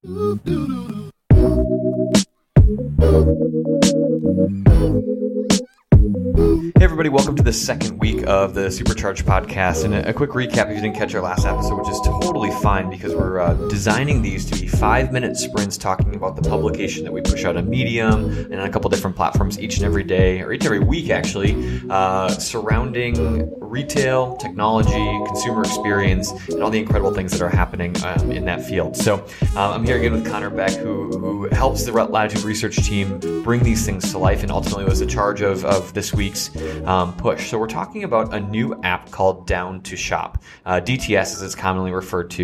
Hey, everybody, welcome to the second week of the Supercharged podcast. And a, quick recap if you didn't catch our last episode, which is totally fine because we're uh, designing these to be five minute sprints talking about the publication that we push out on Medium and on a couple different platforms each and every day, or each every week actually, uh, surrounding retail, technology, consumer experience, and all the incredible things that are happening um, in that field. So um, I'm here again with Connor Beck, who, who helps the Latitude research team bring these things to life and ultimately was the charge of, of this week's um, push. So we're talking about a new app called Down to Shop, uh, DTS as it's commonly referred to.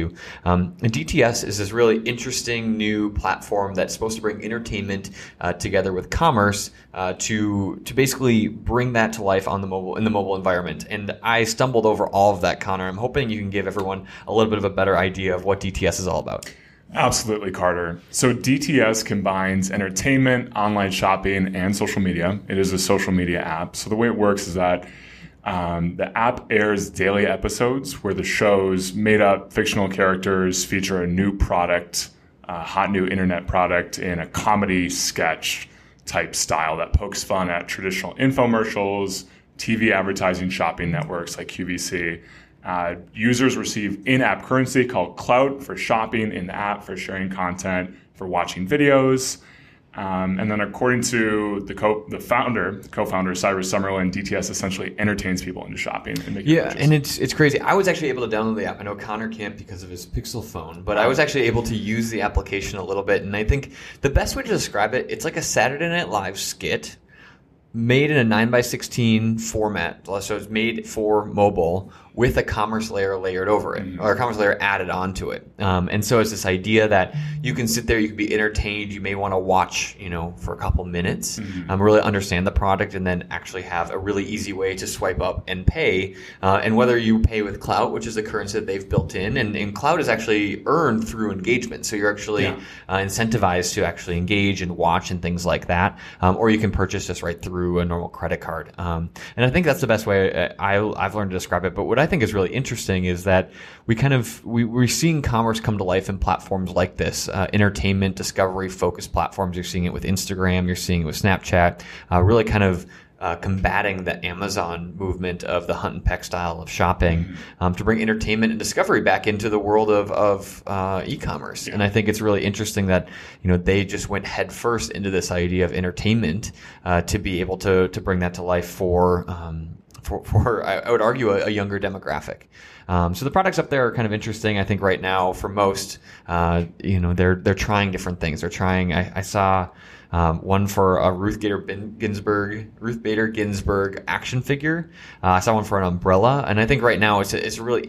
Um, and DTS is this really interesting new platform that's supposed to bring entertainment uh, together with commerce uh, to to basically bring that to life on the mobile in the mobile environment. And I stumbled over all of that, Connor. I'm hoping you can give everyone a little bit of a better idea of what DTS is all about. Absolutely, Carter. So DTS combines entertainment, online shopping, and social media. It is a social media app. So the way it works is that um, the app airs daily episodes where the show's made up fictional characters feature a new product, a hot new internet product in a comedy sketch type style that pokes fun at traditional infomercials, TV advertising shopping networks like QVC. Uh, users receive in app currency called Clout for shopping in the app, for sharing content, for watching videos. Um, and then, according to the co- the founder, the co-founder Cyrus Summerlin, DTS essentially entertains people into shopping and making yeah, and it's it's crazy. I was actually able to download the app. I know Connor can't because of his Pixel phone, but I was actually able to use the application a little bit. And I think the best way to describe it, it's like a Saturday Night Live skit made in a 9 by 16 format. So it's made for mobile with a commerce layer layered over it, mm-hmm. or a commerce layer added onto it. Um, and so it's this idea that you can sit there, you can be entertained, you may want to watch, you know, for a couple minutes, mm-hmm. um, really understand the product, and then actually have a really easy way to swipe up and pay. Uh, and whether you pay with Clout, which is a currency that they've built in, and, and Clout is actually earned through engagement. So you're actually yeah. uh, incentivized to actually engage and watch and things like that. Um, or you can purchase this right through a normal credit card. Um, and I think that's the best way uh, I, I've learned to describe it. But what I think is really interesting is that we kind of we, we're seeing commerce come to life in platforms like this, uh, entertainment, discovery focused platforms. You're seeing it with Instagram, you're seeing it with Snapchat, uh, really kind of uh, combating the Amazon movement of the hunt and peck style of shopping um, to bring entertainment and discovery back into the world of, of uh, e-commerce. Yeah. And I think it's really interesting that you know they just went headfirst into this idea of entertainment uh, to be able to to bring that to life for um, for, for I would argue a, a younger demographic. Um, so the products up there are kind of interesting. I think right now for most, uh, you know, they're they're trying different things. They're trying. I, I saw. Um, one for a Ruth Bader Ginsburg, Ruth Bader Ginsburg action figure. Uh, I saw one for an umbrella, and I think right now it's a, it's a really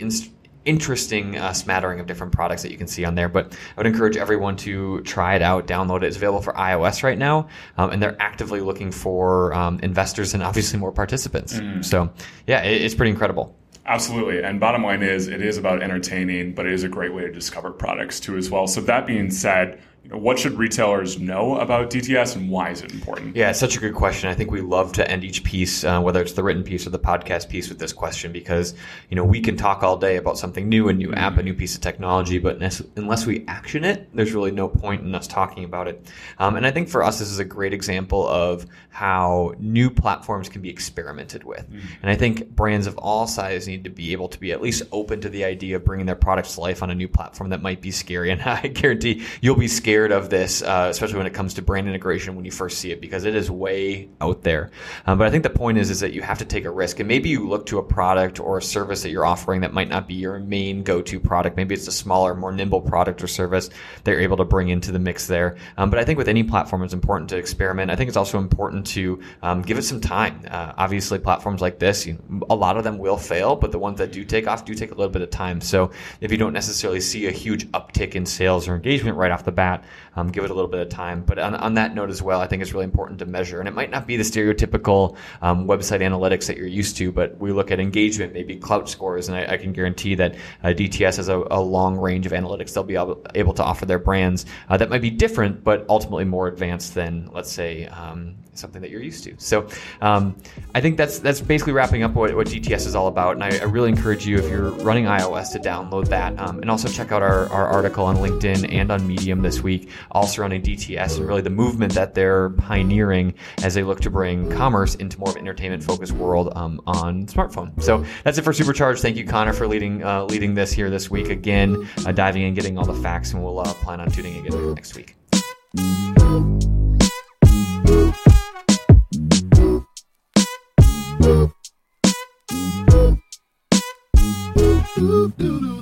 interesting uh, smattering of different products that you can see on there. But I would encourage everyone to try it out, download it. It's available for iOS right now, um, and they're actively looking for um, investors and obviously more participants. Mm. So yeah, it, it's pretty incredible. Absolutely. And bottom line is, it is about entertaining, but it is a great way to discover products too as well. So that being said, what should retailers know about DTS and why is it important? Yeah, it's such a good question. I think we love to end each piece, uh, whether it's the written piece or the podcast piece, with this question because you know we can talk all day about something new, a new mm-hmm. app, a new piece of technology, but unless we action it, there's really no point in us talking about it. Um, and I think for us, this is a great example of how new platforms can be experimented with. Mm-hmm. And I think brands of all sizes need to be able to be at least open to the idea of bringing their products to life on a new platform that might be scary. And I guarantee you'll be scared scared of this, uh, especially when it comes to brand integration when you first see it, because it is way out there. Um, but I think the point is, is that you have to take a risk, and maybe you look to a product or a service that you're offering that might not be your main go-to product. Maybe it's a smaller, more nimble product or service that you're able to bring into the mix there. Um, but I think with any platform, it's important to experiment. I think it's also important to um, give it some time. Uh, obviously, platforms like this, you, a lot of them will fail, but the ones that do take off do take a little bit of time. So if you don't necessarily see a huge uptick in sales or engagement right off the bat, um, give it a little bit of time. But on, on that note as well, I think it's really important to measure. And it might not be the stereotypical um, website analytics that you're used to, but we look at engagement, maybe clout scores, and I, I can guarantee that uh, DTS has a, a, long range of analytics they'll be able, able to offer their brands uh, that might be different, but ultimately more advanced than, let's say, um, something that you're used to. So um, I think that's that's basically wrapping up what, what DTS is all about. And I, I, really encourage you, if you're running iOS, to download that um, and also check out our, our article on LinkedIn and on Medium this week, all surrounding DTS and really the movement that they're pioneering as they look to bring commerce into more of an entertainment focused world um, on smartphone. So that's it for Supercharge. Thank you, Connor, for leading uh, leading this here this week again, uh, diving in, getting all the facts, and we'll uh, plan on tuning in again next week. do do do